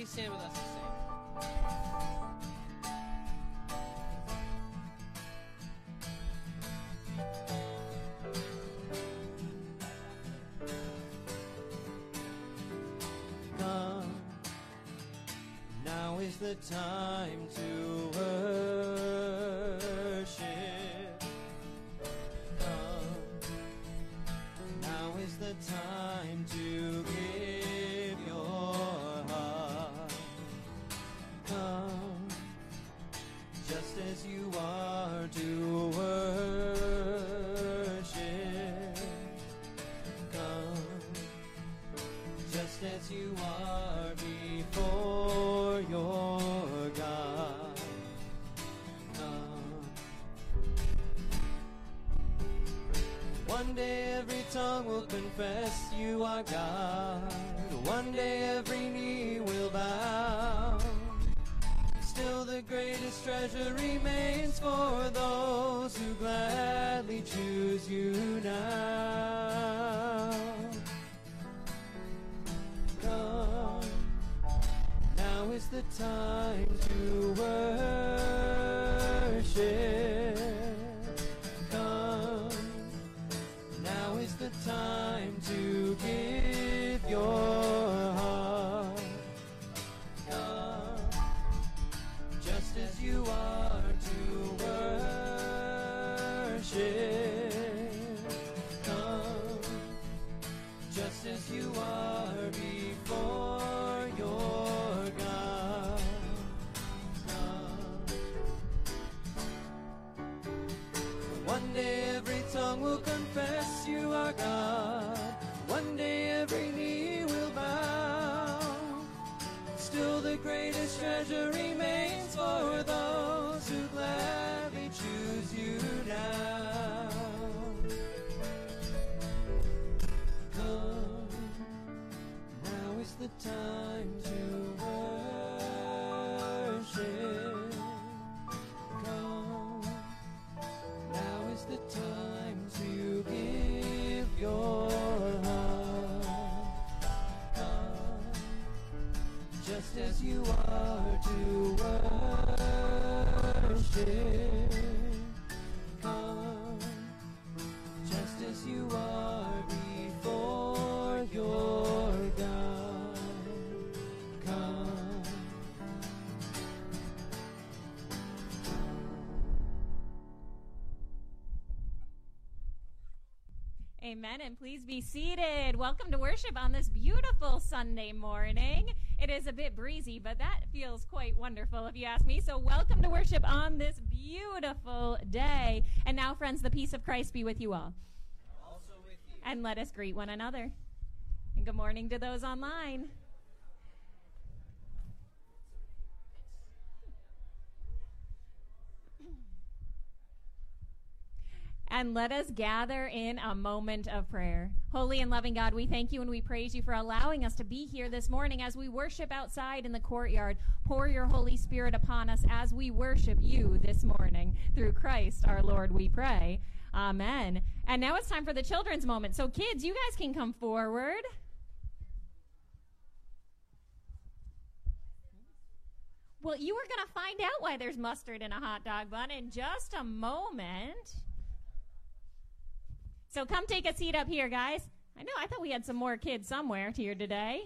please stand with us to sing. Come, now is the time to confess you are God. One day every knee will bow. Still the greatest treasure remains Amen. And please be seated. Welcome to worship on this beautiful Sunday morning. It is a bit breezy, but that feels quite wonderful if you ask me. So, welcome to worship on this beautiful day. And now, friends, the peace of Christ be with you all. Also with you. And let us greet one another. And good morning to those online. And let us gather in a moment of prayer. Holy and loving God, we thank you and we praise you for allowing us to be here this morning as we worship outside in the courtyard. Pour your Holy Spirit upon us as we worship you this morning. Through Christ our Lord, we pray. Amen. And now it's time for the children's moment. So, kids, you guys can come forward. Well, you are going to find out why there's mustard in a hot dog bun in just a moment. So come take a seat up here, guys. I know, I thought we had some more kids somewhere here today.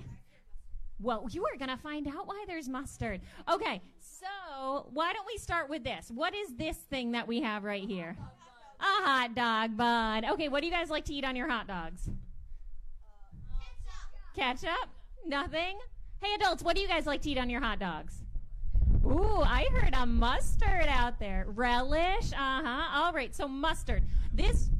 Well, you are going to find out why there's mustard. Okay, so why don't we start with this? What is this thing that we have right here? A hot dog bun. Okay, what do you guys like to eat on your hot dogs? Ketchup? Nothing? Hey, adults, what do you guys like to eat on your hot dogs? Ooh, I heard a mustard out there. Relish? Uh huh. All right, so mustard. This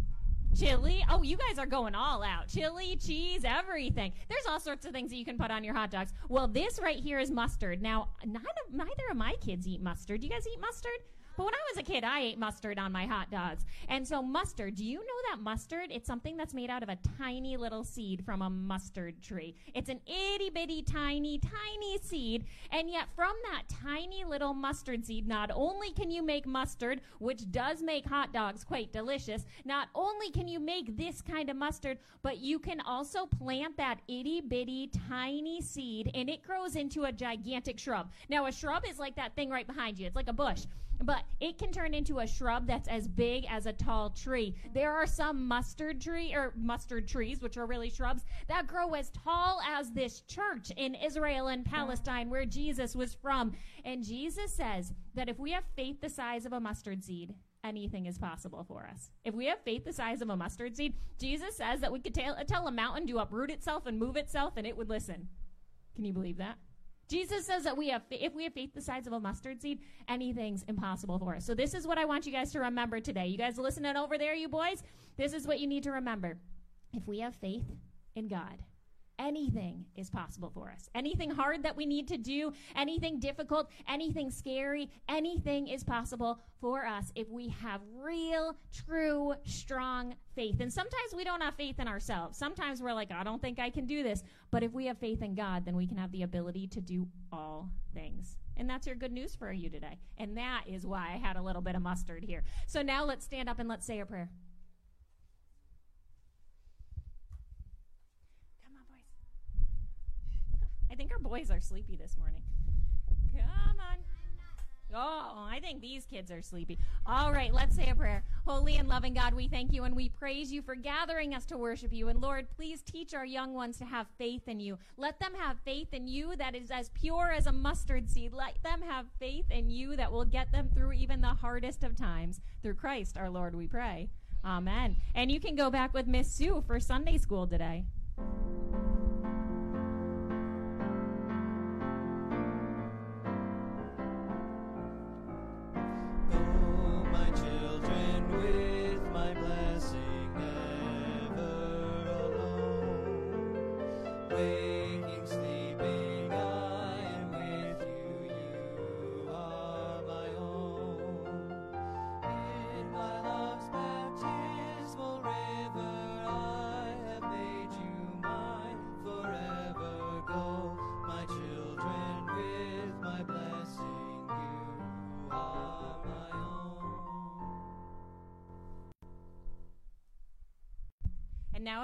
chili. Oh, you guys are going all out. Chili, cheese, everything. There's all sorts of things that you can put on your hot dogs. Well, this right here is mustard. Now, of, neither of my kids eat mustard. Do you guys eat mustard? But when I was a kid, I ate mustard on my hot dogs. And so, mustard, do you know that mustard? It's something that's made out of a tiny little seed from a mustard tree. It's an itty bitty, tiny, tiny seed. And yet, from that tiny little mustard seed, not only can you make mustard, which does make hot dogs quite delicious, not only can you make this kind of mustard, but you can also plant that itty bitty, tiny seed and it grows into a gigantic shrub. Now, a shrub is like that thing right behind you, it's like a bush but it can turn into a shrub that's as big as a tall tree. There are some mustard tree or mustard trees, which are really shrubs, that grow as tall as this church in Israel and Palestine where Jesus was from. And Jesus says that if we have faith the size of a mustard seed, anything is possible for us. If we have faith the size of a mustard seed, Jesus says that we could tell, tell a mountain to uproot itself and move itself and it would listen. Can you believe that? Jesus says that we have, if we have faith the size of a mustard seed, anything's impossible for us. So this is what I want you guys to remember today. You guys listening over there, you boys? This is what you need to remember. If we have faith in God, anything is possible for us. Anything hard that we need to do, anything difficult, anything scary, anything is possible for us if we have real, true, strong faith. And sometimes we don't have faith in ourselves. Sometimes we're like, I don't think I can do this. But if we have faith in God, then we can have the ability to do all things. And that's your good news for you today. And that is why I had a little bit of mustard here. So now let's stand up and let's say a prayer. I think our boys are sleepy this morning. Come on. Oh, I think these kids are sleepy. All right, let's say a prayer. Holy and loving God, we thank you and we praise you for gathering us to worship you. And Lord, please teach our young ones to have faith in you. Let them have faith in you that is as pure as a mustard seed. Let them have faith in you that will get them through even the hardest of times. Through Christ our Lord, we pray. Amen. And you can go back with Miss Sue for Sunday school today.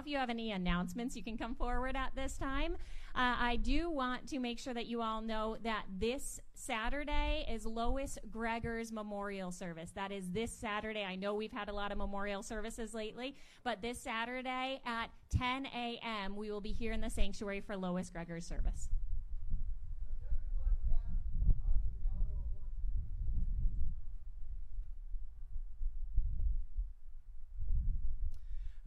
If you have any announcements, you can come forward at this time. Uh, I do want to make sure that you all know that this Saturday is Lois Greger's memorial service. That is this Saturday. I know we've had a lot of memorial services lately, but this Saturday at 10 a.m., we will be here in the sanctuary for Lois Greger's service.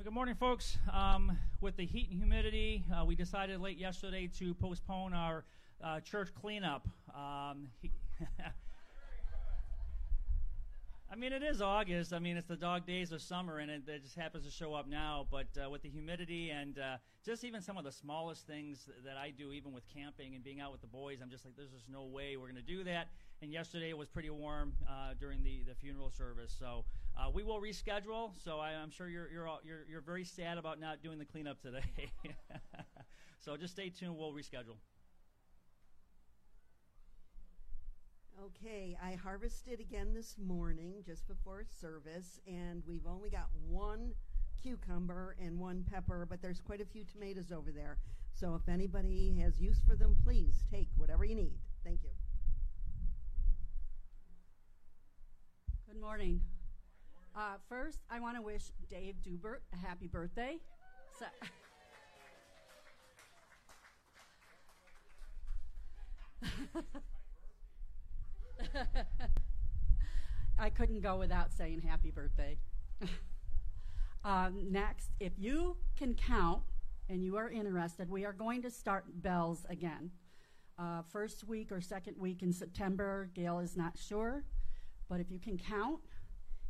Good morning, folks. Um, with the heat and humidity, uh, we decided late yesterday to postpone our uh, church cleanup. Um, he, I mean, it is August. I mean, it's the dog days of summer, and it, it just happens to show up now. But uh, with the humidity and uh, just even some of the smallest things that I do, even with camping and being out with the boys, I'm just like, there's just no way we're going to do that. And yesterday it was pretty warm uh, during the, the funeral service, so uh, we will reschedule. So I, am sure you're you're, all, you're you're very sad about not doing the cleanup today. so just stay tuned. We'll reschedule. Okay, I harvested again this morning just before service, and we've only got one cucumber and one pepper, but there's quite a few tomatoes over there. So if anybody has use for them, please take whatever you need. Thank you. Good morning. Uh, first, I want to wish Dave Dubert a happy birthday. So I couldn't go without saying happy birthday. um, next, if you can count and you are interested, we are going to start bells again. Uh, first week or second week in September, Gail is not sure, but if you can count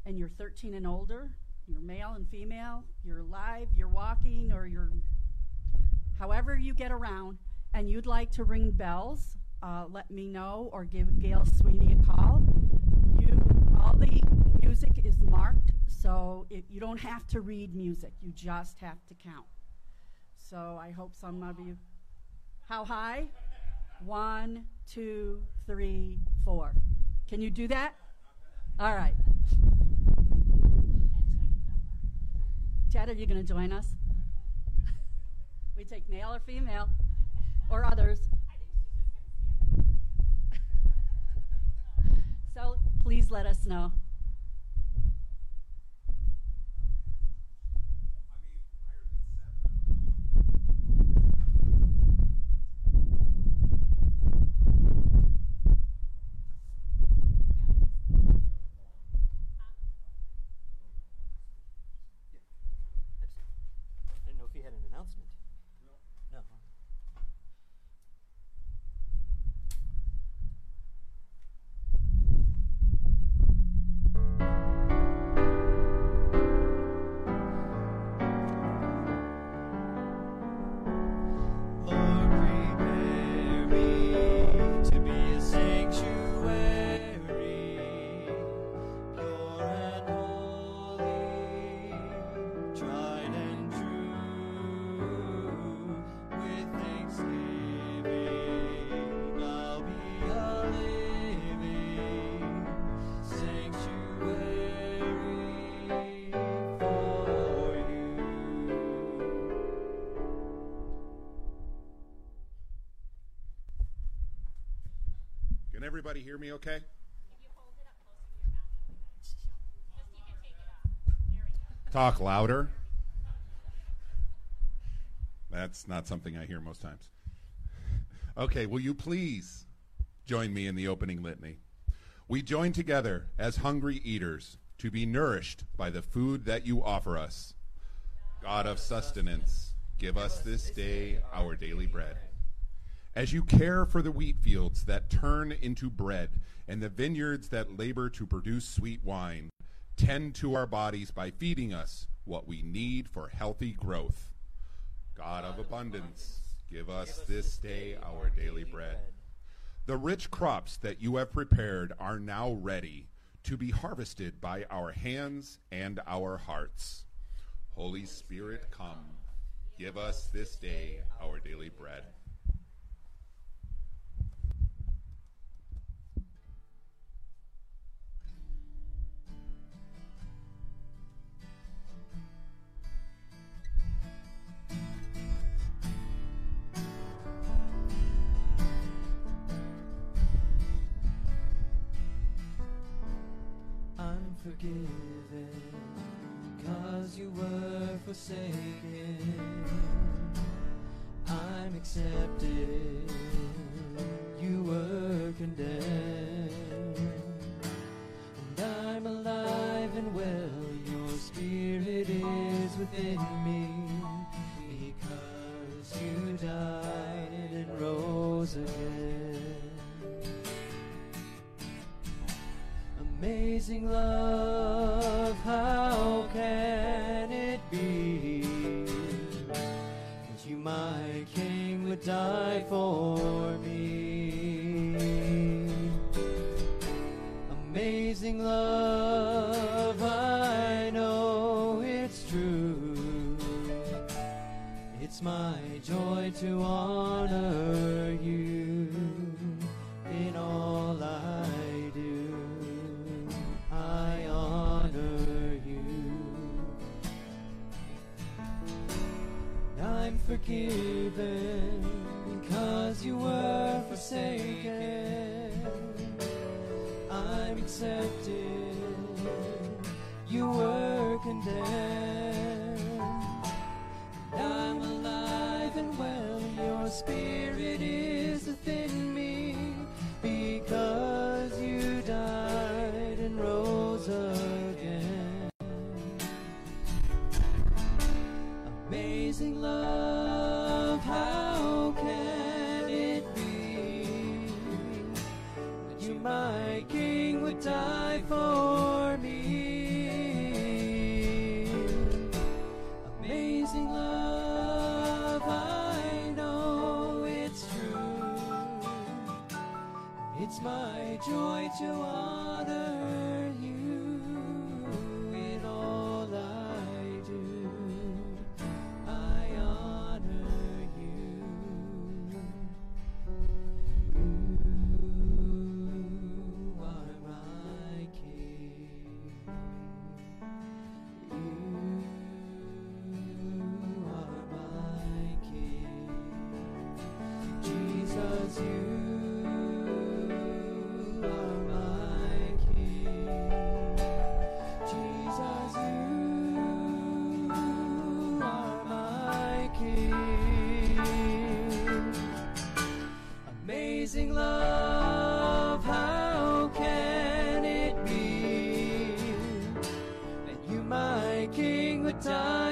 and you're 13 and older, you're male and female, you're alive, you're walking, or you're however you get around, and you'd like to ring bells, uh, let me know or give Gail Sweeney a call. You all the music is marked, so it, you don't have to read music, you just have to count. So I hope some of you. How high? One, two, three, four. Can you do that? All right. Chad, are you going to join us? we take male or female or others. so please let us know. Everybody hear me okay? Talk louder. That's not something I hear most times. Okay, will you please join me in the opening litany? We join together as hungry eaters to be nourished by the food that you offer us. God of sustenance, give us this day our daily bread. As you care for the wheat fields that turn into bread and the vineyards that labor to produce sweet wine, tend to our bodies by feeding us what we need for healthy growth. God of abundance, give us this day our daily bread. The rich crops that you have prepared are now ready to be harvested by our hands and our hearts. Holy Spirit, come. Give us this day our daily bread. Accepted. You were condemned. And I'm alive and well. Your spirit is to us. amazing love, how can it be that you, my King, would die?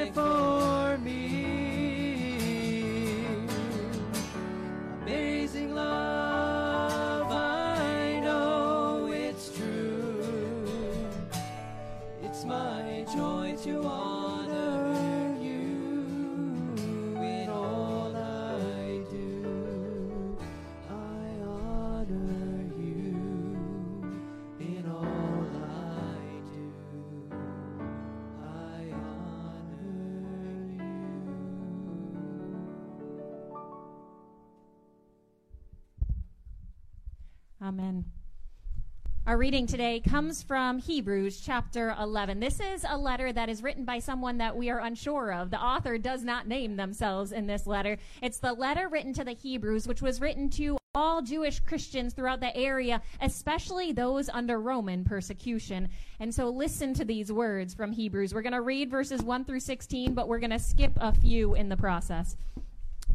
Reading today comes from Hebrews chapter 11. This is a letter that is written by someone that we are unsure of. The author does not name themselves in this letter. It's the letter written to the Hebrews, which was written to all Jewish Christians throughout the area, especially those under Roman persecution. And so listen to these words from Hebrews. We're going to read verses 1 through 16, but we're going to skip a few in the process.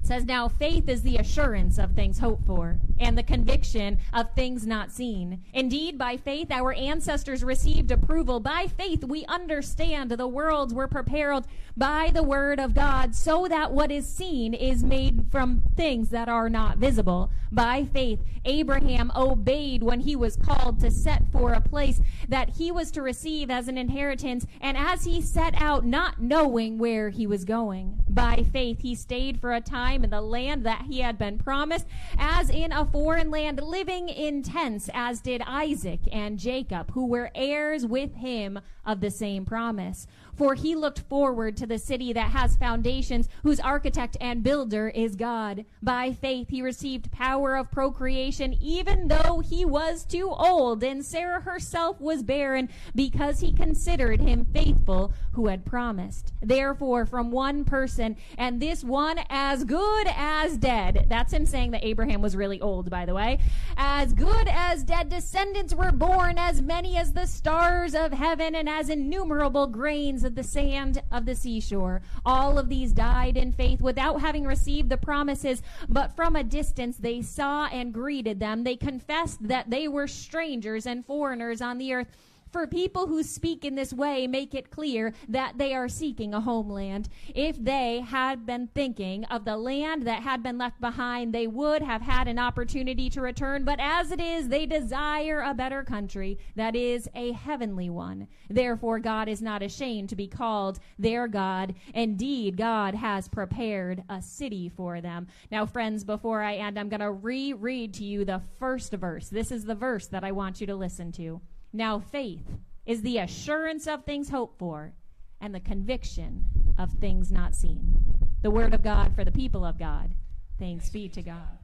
It says, Now faith is the assurance of things hoped for, and the conviction of things not seen. Indeed, by faith our ancestors received approval. By faith we understand the worlds were prepared by the word of God, so that what is seen is made from things that are not visible. By faith Abraham obeyed when he was called to set for a place that he was to receive as an inheritance, and as he set out, not knowing where he was going. By faith. He stayed for a time in the land that he had been promised, as in a foreign land, living in tents, as did Isaac and Jacob, who were heirs with him of the same promise. For he looked forward to the city that has foundations, whose architect and builder is God. By faith he received power of procreation, even though he was too old, and Sarah herself was barren, because he considered him faithful who had promised. Therefore, from one person, and this one as good as dead. That's him saying that Abraham was really old, by the way. As good as dead descendants were born, as many as the stars of heaven, and as innumerable grains of the sand of the seashore. All of these died in faith without having received the promises, but from a distance they saw and greeted them. They confessed that they were strangers and foreigners on the earth. For people who speak in this way make it clear that they are seeking a homeland. If they had been thinking of the land that had been left behind, they would have had an opportunity to return. But as it is, they desire a better country, that is, a heavenly one. Therefore, God is not ashamed to be called their God. Indeed, God has prepared a city for them. Now, friends, before I end, I'm going to reread to you the first verse. This is the verse that I want you to listen to. Now, faith is the assurance of things hoped for and the conviction of things not seen. The word of God for the people of God. Thanks be to God.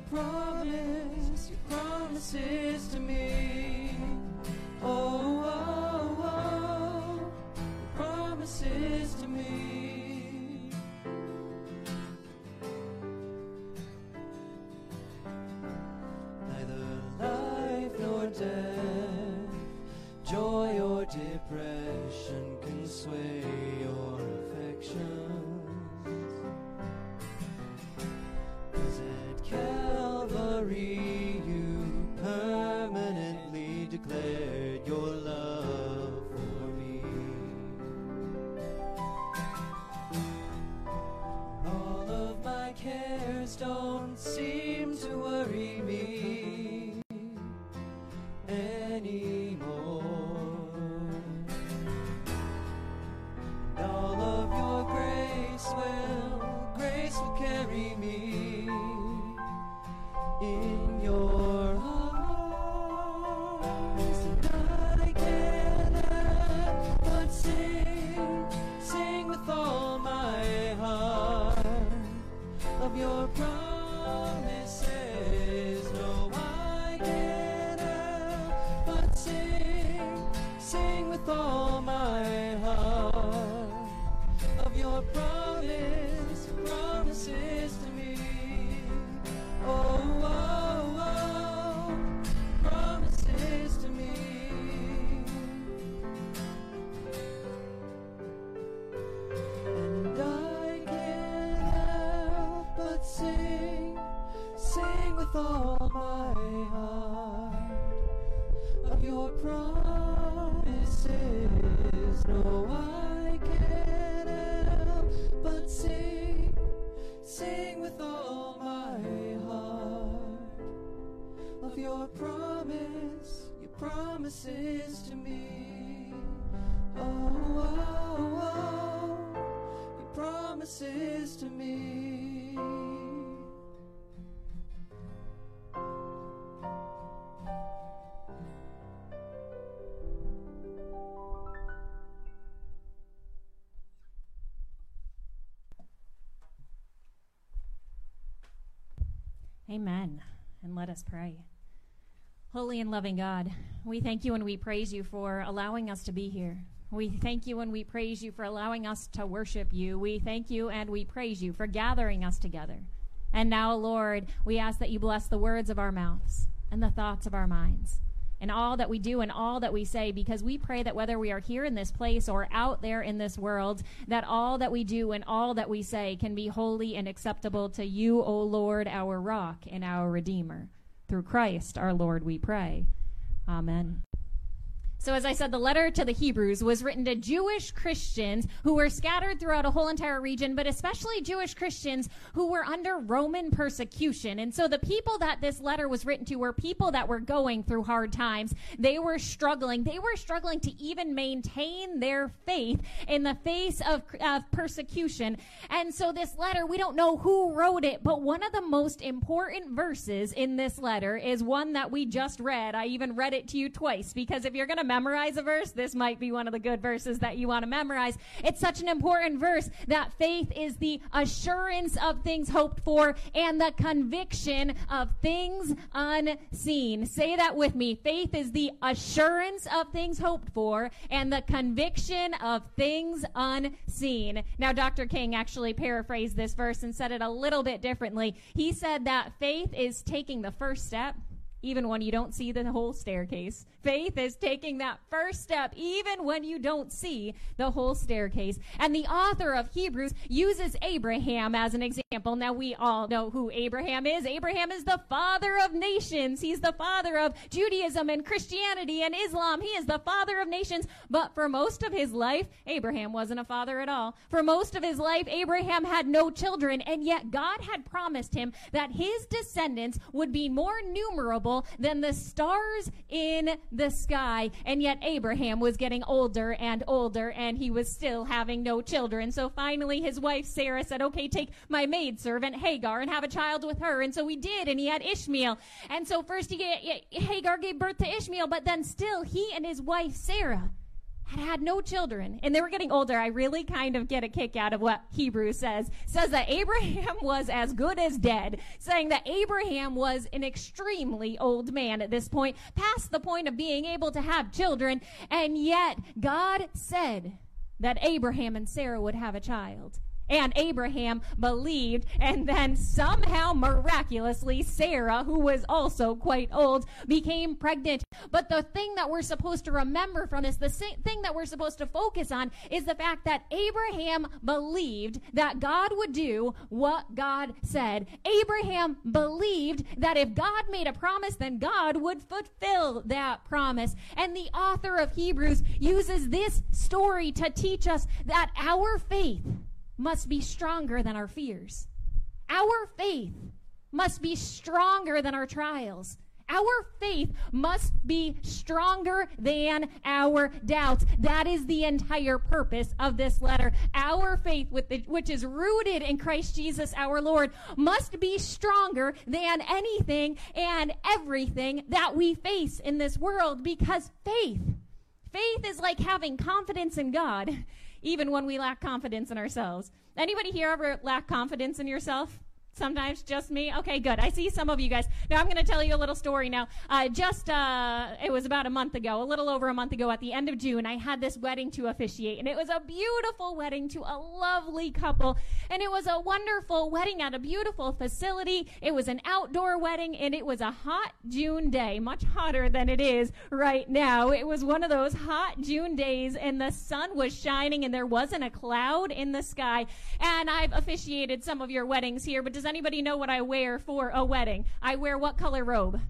Promise, your promises to me. Amen. And let us pray. Holy and loving God, we thank you and we praise you for allowing us to be here. We thank you and we praise you for allowing us to worship you. We thank you and we praise you for gathering us together. And now, Lord, we ask that you bless the words of our mouths and the thoughts of our minds and all that we do and all that we say, because we pray that whether we are here in this place or out there in this world, that all that we do and all that we say can be holy and acceptable to you, O Lord, our rock and our Redeemer. Through Christ our Lord, we pray. Amen. So, as I said, the letter to the Hebrews was written to Jewish Christians who were scattered throughout a whole entire region, but especially Jewish Christians who were under Roman persecution. And so, the people that this letter was written to were people that were going through hard times. They were struggling. They were struggling to even maintain their faith in the face of, of persecution. And so, this letter, we don't know who wrote it, but one of the most important verses in this letter is one that we just read. I even read it to you twice because if you're going to memorize a verse, this might be one of the good verses that you want to memorize. It's such an important verse that faith is the assurance of things hoped for and the conviction of things unseen. Say that with me. Faith is the assurance of things hoped for and the conviction of things unseen. Now, Dr. King actually paraphrased this verse and said it a little bit differently. He said that faith is taking the first step even when you don't see the whole staircase. Faith is taking that first step, even when you don't see the whole staircase. And the author of Hebrews uses Abraham as an example. Now, we all know who Abraham is. Abraham is the father of nations. He's the father of Judaism and Christianity and Islam. He is the father of nations. But for most of his life, Abraham wasn't a father at all. For most of his life, Abraham had no children. And yet, God had promised him that his descendants would be more numerable than the stars in the sky. And yet Abraham was getting older and older and he was still having no children. So finally his wife Sarah said, okay, take my maidservant Hagar and have a child with her. And so he did and he had Ishmael. And so first he, Hagar gave birth to Ishmael, but then still he and his wife Sarah had had no children and they were getting older. I really kind of get a kick out of what Hebrew says. Says that Abraham was as good as dead, saying that Abraham was an extremely old man at this point, past the point of being able to have children. And yet God said that Abraham and Sarah would have a child. And Abraham believed, and then somehow miraculously Sarah, who was also quite old, became pregnant. But the thing that we're supposed to remember from this, the thing that we're supposed to focus on, is the fact that Abraham believed that God would do what God said. Abraham believed that if God made a promise, then God would fulfill that promise. And the author of Hebrews uses this story to teach us that our faith must be stronger than our fears. Our faith must be stronger than our trials. Our faith must be stronger than our doubts. That is the entire purpose of this letter. Our faith, the, which is rooted in Christ Jesus our Lord, must be stronger than anything and everything that we face in this world because faith, faith is like having confidence in God even when we lack confidence in ourselves. Anybody here ever lack confidence in yourself? Sometimes just me. Okay, good. I see some of you guys. Now I'm going to tell you a little story. Now, uh, just uh, it was about a month ago, a little over a month ago, at the end of June, I had this wedding to officiate, and it was a beautiful wedding to a lovely couple, and it was a wonderful wedding at a beautiful facility. It was an outdoor wedding, and it was a hot June day, much hotter than it is right now. It was one of those hot June days, and the sun was shining, and there wasn't a cloud in the sky. And I've officiated some of your weddings here, but does anybody know what I wear for a wedding? I wear what color robe?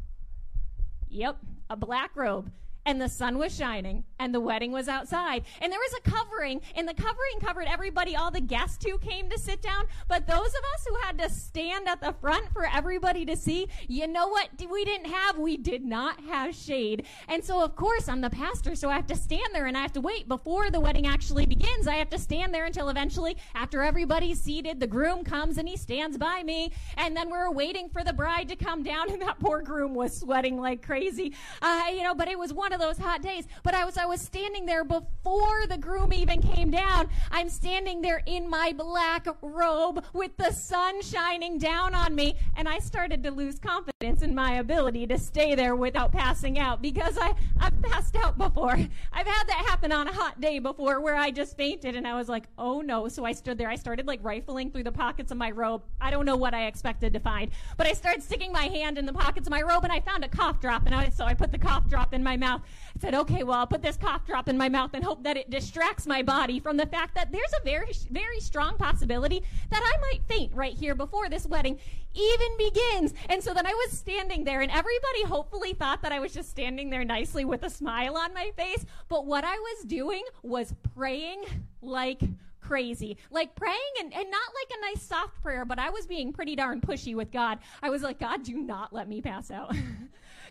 Yep, a black robe and the sun was shining and the wedding was outside. And there was a covering and the covering covered everybody. All the guests who came to sit down. But those of us who had to stand at the front for everybody to see you know what? We didn't have we did not have shade. And so of course i'm the pastor so i have to stand there and i have to wait. Before the wedding actually begins i have to stand there until eventually after everybody's seated the groom comes and he stands by me. And then we're waiting for the bride to come down and that poor groom was sweating like crazy. Uh, you know but it was one of those hot days. But I was I was standing there before the groom even came down. I'm standing there in my black robe with the sun shining down on me, and I started to lose confidence in my ability to stay there without passing out because I I've passed out before. I've had that happen on a hot day before where I just fainted and I was like, "Oh no." So I stood there. I started like rifling through the pockets of my robe. I don't know what I expected to find, but I started sticking my hand in the pockets of my robe and I found a cough drop and I, so I put the cough drop in my mouth I said, okay, well, I'll put this cough drop in my mouth and hope that it distracts my body from the fact that there's a very, very strong possibility that I might faint right here before this wedding even begins. And so then I was standing there, and everybody hopefully thought that I was just standing there nicely with a smile on my face. But what I was doing was praying like crazy. Like praying and, and not like a nice soft prayer, but I was being pretty darn pushy with God. I was like, God, do not let me pass out.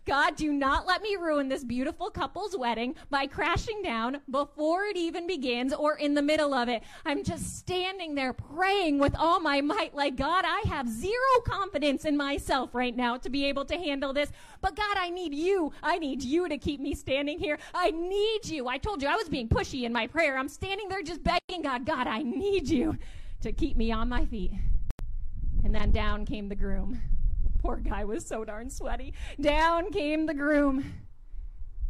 God, do not let me ruin this beautiful couple's wedding by crashing down before it even begins or in the middle of it. I'm just standing there praying with all my might, like, God, I have zero confidence in myself right now to be able to handle this. But God, I need you. I need you to keep me standing here. I need you. I told you I was being pushy in my prayer. I'm standing there just begging God, God, I need you to keep me on my feet. And then down came the groom. Poor guy was so darn sweaty. Down came the groom.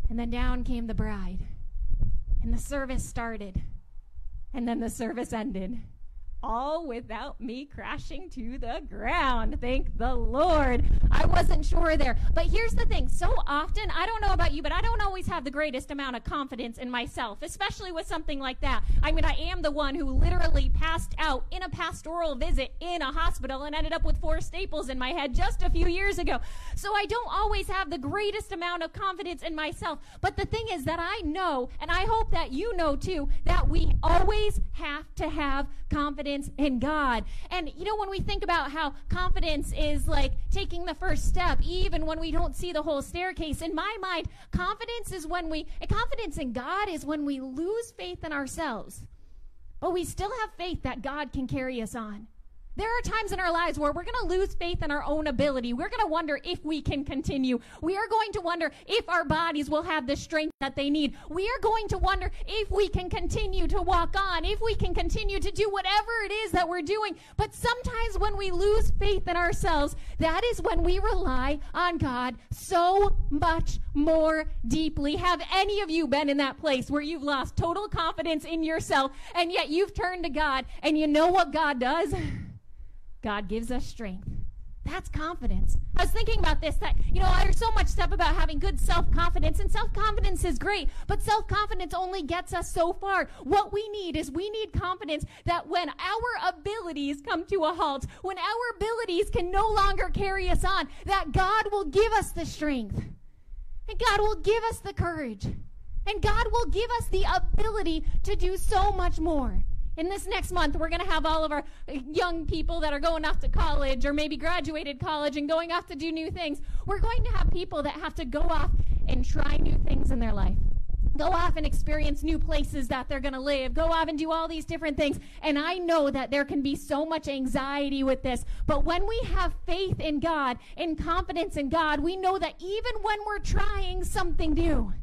And then down came the bride. And the service started. And then the service ended all without me crashing to the ground. Thank the Lord. I wasn't sure there. But here's the thing so often, I don't know about you, but I don't always have the greatest amount of confidence in myself, especially with something like that. I mean, I am the one who literally passed out in a pastoral visit in a hospital and ended up with four staples in my head just a few years ago. So I don't always have the greatest amount of confidence in myself. But the thing is that I know, and I hope that you know too, that we always have to have confidence in God. And you know, when we think about how confidence is like taking the first step, even when we don't see the whole staircase, in my mind, confidence is when we, confidence in God is when we lose faith in ourselves, but we still have faith that God can carry us on. There are times in our lives where we're going to lose faith in our own ability. We're going to wonder if we can continue. We are going to wonder if our bodies will have the strength that they need. We are going to wonder if we can continue to walk on, if we can continue to do whatever it is that we're doing. But sometimes when we lose faith in ourselves, that is when we rely on God so much more deeply. Have any of you been in that place where you've lost total confidence in yourself and yet you've turned to God and you know what God does? God gives us strength. That's confidence. I was thinking about this that, you know, there's so much stuff about having good self confidence, and self confidence is great, but self confidence only gets us so far. What we need is we need confidence that when our abilities come to a halt, when our abilities can no longer carry us on, that God will give us the strength, and God will give us the courage, and God will give us the ability to do so much more. In this next month, we're going to have all of our young people that are going off to college or maybe graduated college and going off to do new things. We're going to have people that have to go off and try new things in their life. Go off and experience new places that they're going to live. Go off and do all these different things. And I know that there can be so much anxiety with this. But when we have faith in God and confidence in God, we know that even when we're trying something new,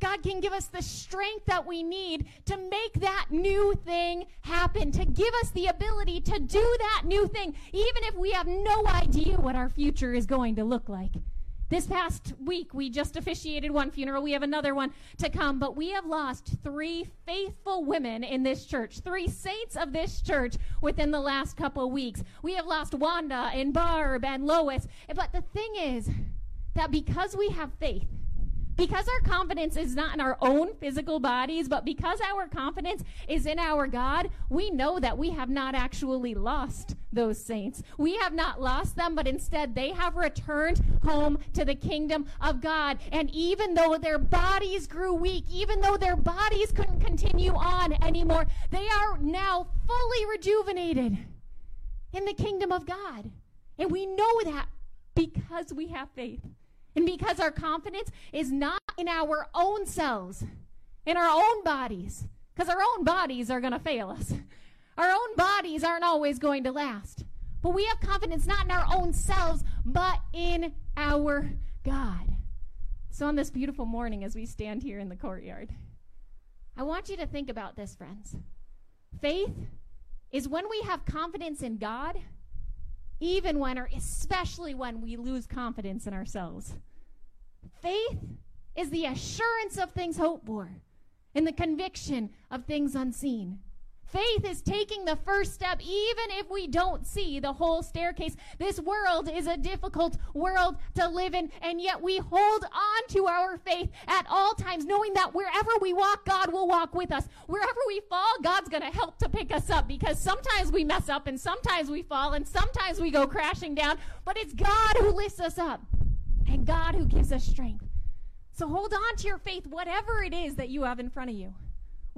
God can give us the strength that we need to make that new thing happen, to give us the ability to do that new thing, even if we have no idea what our future is going to look like. This past week, we just officiated one funeral. We have another one to come, but we have lost three faithful women in this church, three saints of this church within the last couple of weeks. We have lost Wanda and Barb and Lois. But the thing is that because we have faith, because our confidence is not in our own physical bodies, but because our confidence is in our God, we know that we have not actually lost those saints. We have not lost them, but instead they have returned home to the kingdom of God. And even though their bodies grew weak, even though their bodies couldn't continue on anymore, they are now fully rejuvenated in the kingdom of God. And we know that because we have faith. And because our confidence is not in our own selves, in our own bodies, because our own bodies are going to fail us. Our own bodies aren't always going to last. But we have confidence not in our own selves, but in our God. So, on this beautiful morning, as we stand here in the courtyard, I want you to think about this, friends. Faith is when we have confidence in God, even when, or especially when we lose confidence in ourselves. Faith is the assurance of things hoped for and the conviction of things unseen. Faith is taking the first step, even if we don't see the whole staircase. This world is a difficult world to live in, and yet we hold on to our faith at all times, knowing that wherever we walk, God will walk with us. Wherever we fall, God's going to help to pick us up because sometimes we mess up, and sometimes we fall, and sometimes we go crashing down, but it's God who lifts us up and God who gives us strength. So hold on to your faith, whatever it is that you have in front of you,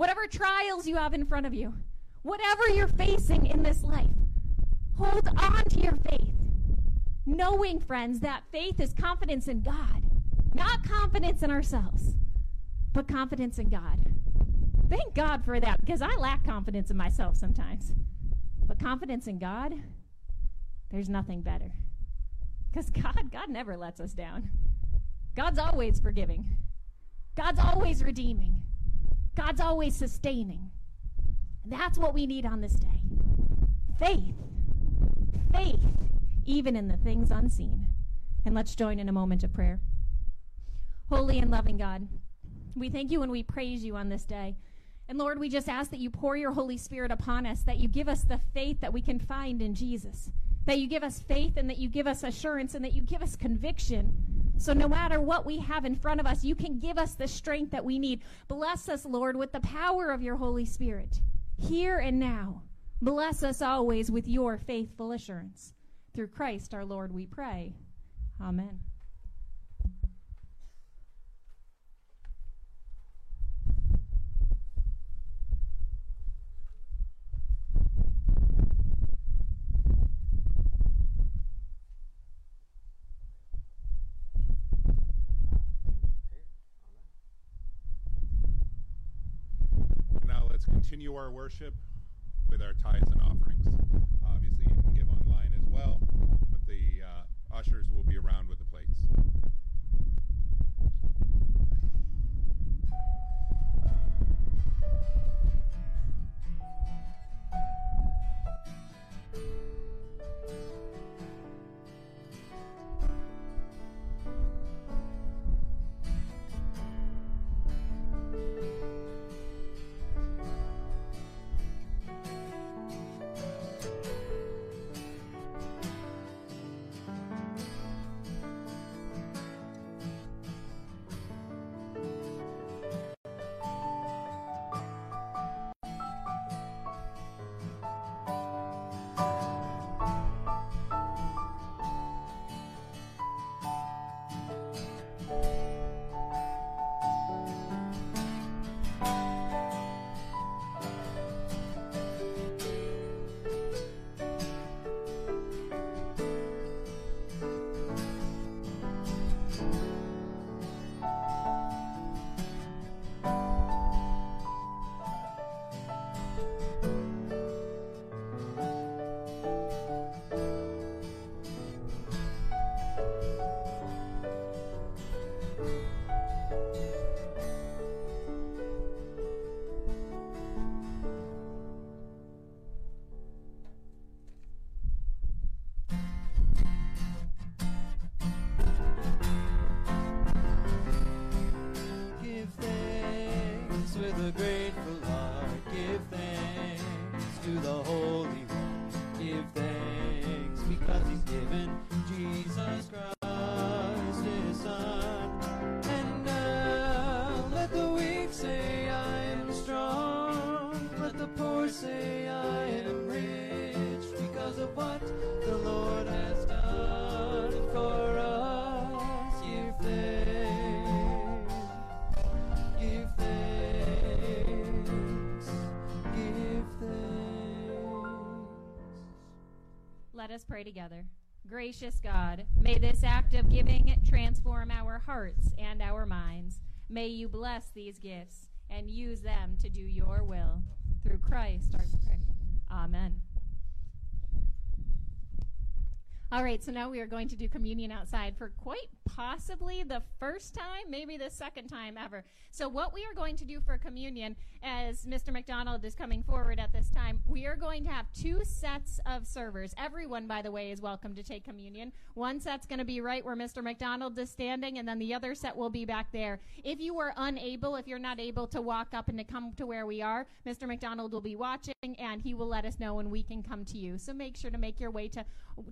whatever trials you have in front of you, whatever you're facing in this life. Hold on to your faith, knowing, friends, that faith is confidence in God, not confidence in ourselves, but confidence in God. Thank God for that because I lack confidence in myself sometimes. But confidence in God, there's nothing better. Because God, God never lets us down. God's always forgiving. God's always redeeming. God's always sustaining. That's what we need on this day. Faith. Faith, even in the things unseen. And let's join in a moment of prayer. Holy and loving God, we thank you and we praise you on this day. And Lord, we just ask that you pour your Holy Spirit upon us, that you give us the faith that we can find in Jesus that you give us faith and that you give us assurance and that you give us conviction. So, no matter what we have in front of us, you can give us the strength that we need. Bless us, Lord, with the power of your Holy Spirit, here and now. Bless us always with your faithful assurance. Through Christ our Lord, we pray. Amen. Now let's continue our worship with our tithes and offerings. Obviously, you can give online as well, but the uh, ushers will be around with the plates. Let us pray together. Gracious God, may this act of giving transform our hearts and our minds. May you bless these gifts and use them to do your will. Through Christ our prayer. Amen. All right, so now we are going to do communion outside for quite possibly the first time, maybe the second time ever. So, what we are going to do for communion, as Mr. McDonald is coming forward at this time, we are going to have two sets of servers. Everyone, by the way, is welcome to take communion. One set's going to be right where Mr. McDonald is standing, and then the other set will be back there. If you are unable, if you're not able to walk up and to come to where we are, Mr. McDonald will be watching, and he will let us know when we can come to you. So, make sure to make your way to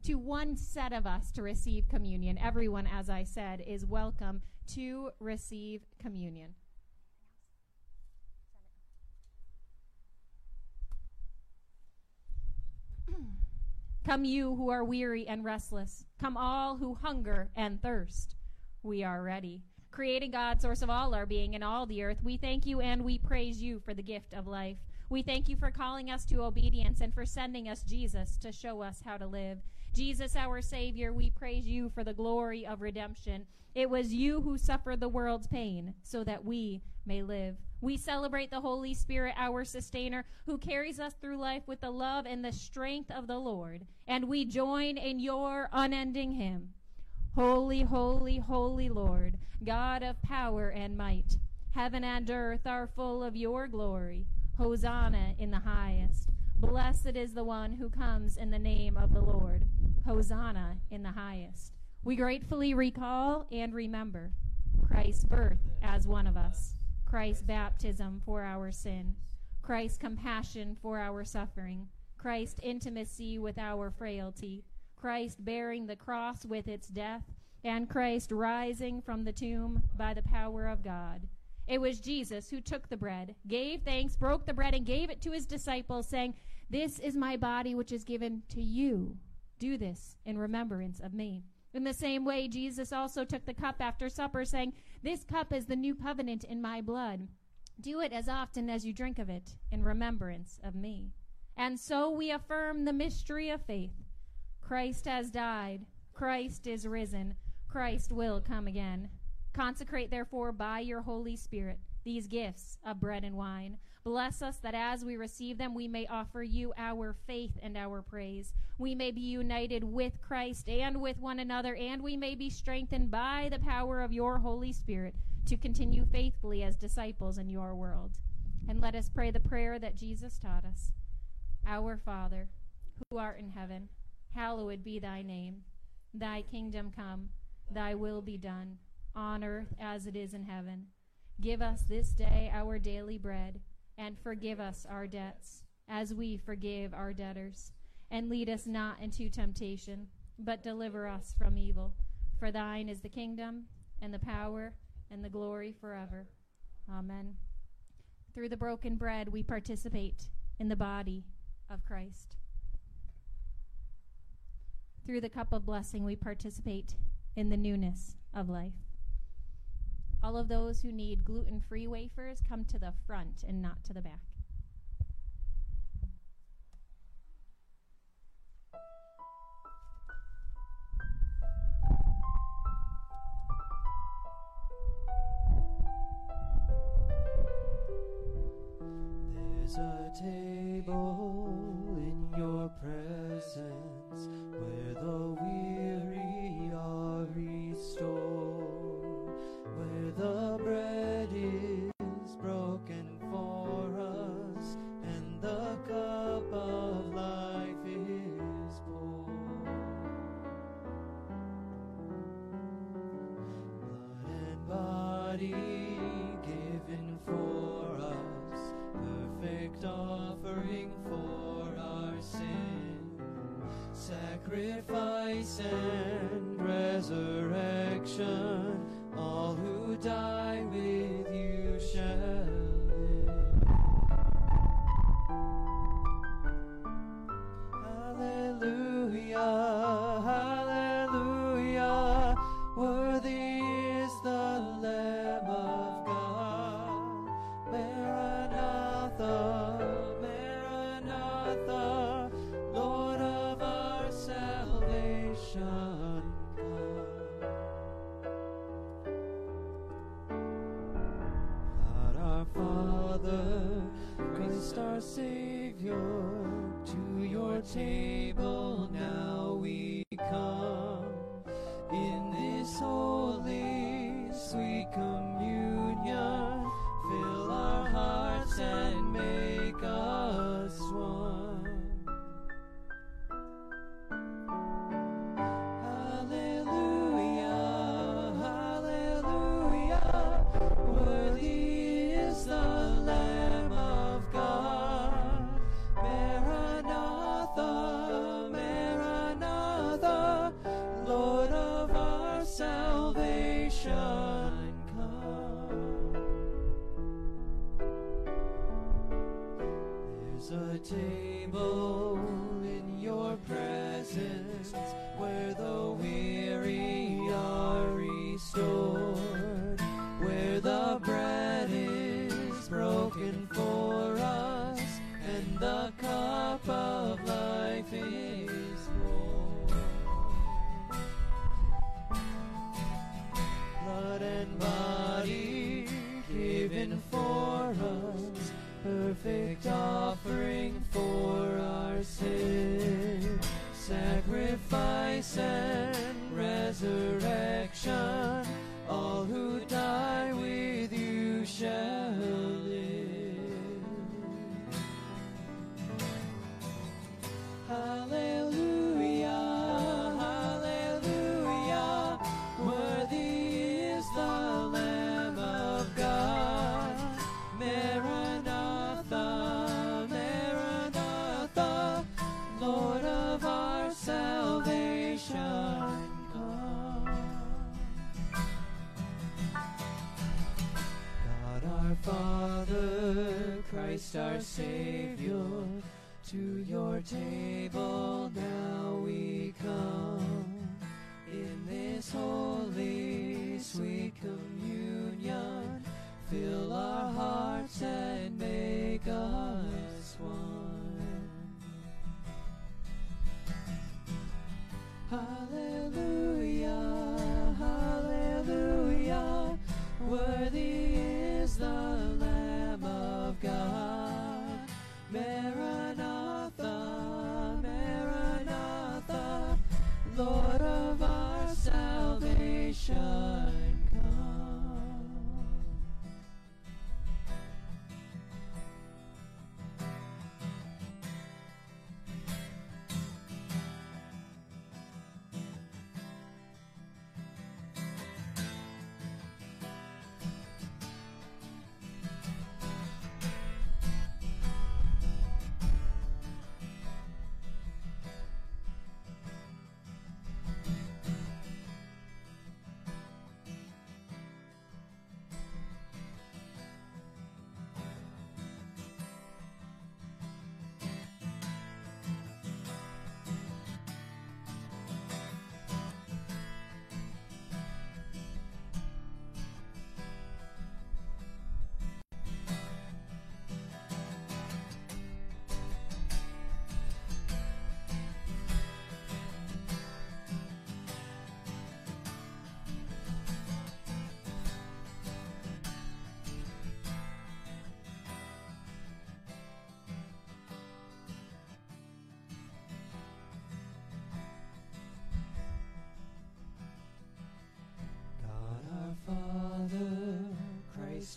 to one set of us to receive communion. Everyone, as I said, is welcome to receive communion. Come, you who are weary and restless. Come, all who hunger and thirst. We are ready. Creating God, source of all our being and all the earth, we thank you and we praise you for the gift of life. We thank you for calling us to obedience and for sending us Jesus to show us how to live. Jesus, our Savior, we praise you for the glory of redemption. It was you who suffered the world's pain so that we may live. We celebrate the Holy Spirit, our sustainer, who carries us through life with the love and the strength of the Lord. And we join in your unending hymn. Holy, holy, holy Lord, God of power and might. Heaven and earth are full of your glory. Hosanna in the highest. Blessed is the one who comes in the name of the Lord. Hosanna in the highest. We gratefully recall and remember Christ's birth as one of us, Christ's baptism for our sin, Christ's compassion for our suffering, Christ's intimacy with our frailty, Christ bearing the cross with its death, and Christ rising from the tomb by the power of God. It was Jesus who took the bread, gave thanks, broke the bread, and gave it to his disciples, saying, This is my body which is given to you. Do this in remembrance of me. In the same way, Jesus also took the cup after supper, saying, This cup is the new covenant in my blood. Do it as often as you drink of it in remembrance of me. And so we affirm the mystery of faith. Christ has died. Christ is risen. Christ will come again. Consecrate, therefore, by your Holy Spirit these gifts of bread and wine. Bless us that as we receive them, we may offer you our faith and our praise. We may be united with Christ and with one another, and we may be strengthened by the power of your Holy Spirit to continue faithfully as disciples in your world. And let us pray the prayer that Jesus taught us Our Father, who art in heaven, hallowed be thy name. Thy kingdom come, thy will be done, on earth as it is in heaven. Give us this day our daily bread and forgive us our debts, as we forgive our debtors. And lead us not into temptation, but deliver us from evil. For thine is the kingdom, and the power, and the glory forever. Amen. Through the broken bread, we participate in the body of Christ. Through the cup of blessing, we participate in the newness of life. All of those who need gluten free wafers come to the front and not to the back. There's a table in your presence sacrifice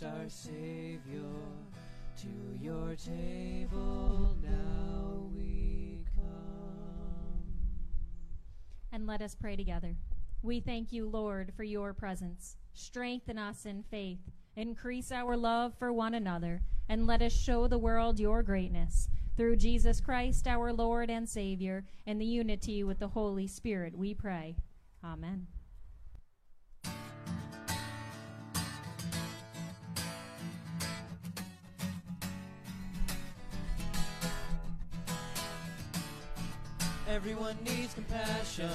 our Savior. To your table now we come. And let us pray together. We thank you, Lord, for your presence. Strengthen us in faith. Increase our love for one another. And let us show the world your greatness. Through Jesus Christ, our Lord and Savior, in the unity with the Holy Spirit, we pray. Amen. Everyone needs compassion,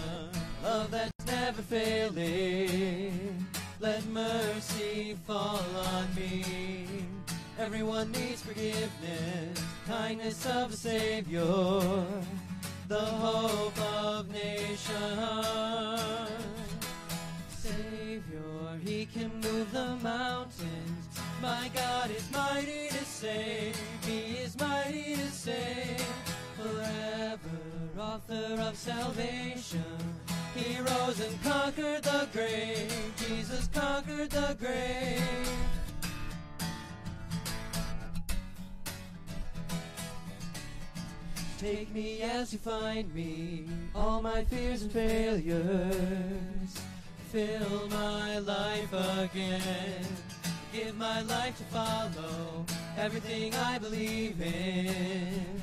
love that's never failing. Let mercy fall on me. Everyone needs forgiveness, kindness of a Savior, the hope of nations. Savior, He can move the mountains. My God is mighty to save. He is mighty to save forever, author of salvation. He rose and conquered the grave. Jesus conquered the grave. Take me as you find me, all my fears and failures. Fill my life again. Give my life to follow everything I believe in.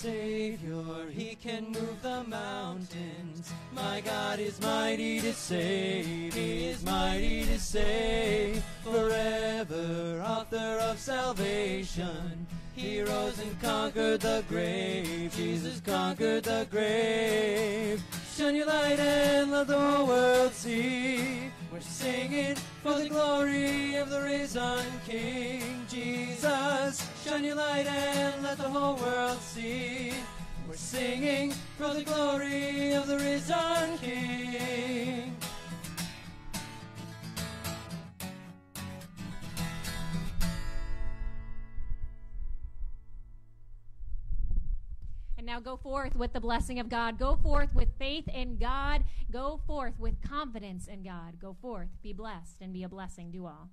Savior, He can move the mountains. My God is mighty to save. He is mighty to save. Forever, author of salvation. He rose and conquered the grave. Jesus conquered the grave. Shine your light and let the whole world see. We're singing for the glory of the risen King Jesus. Shine your light and let the whole world see. We're singing for the glory of the risen King. And now go forth with the blessing of God. Go forth with faith in God. Go forth with confidence in God. Go forth, be blessed, and be a blessing to all.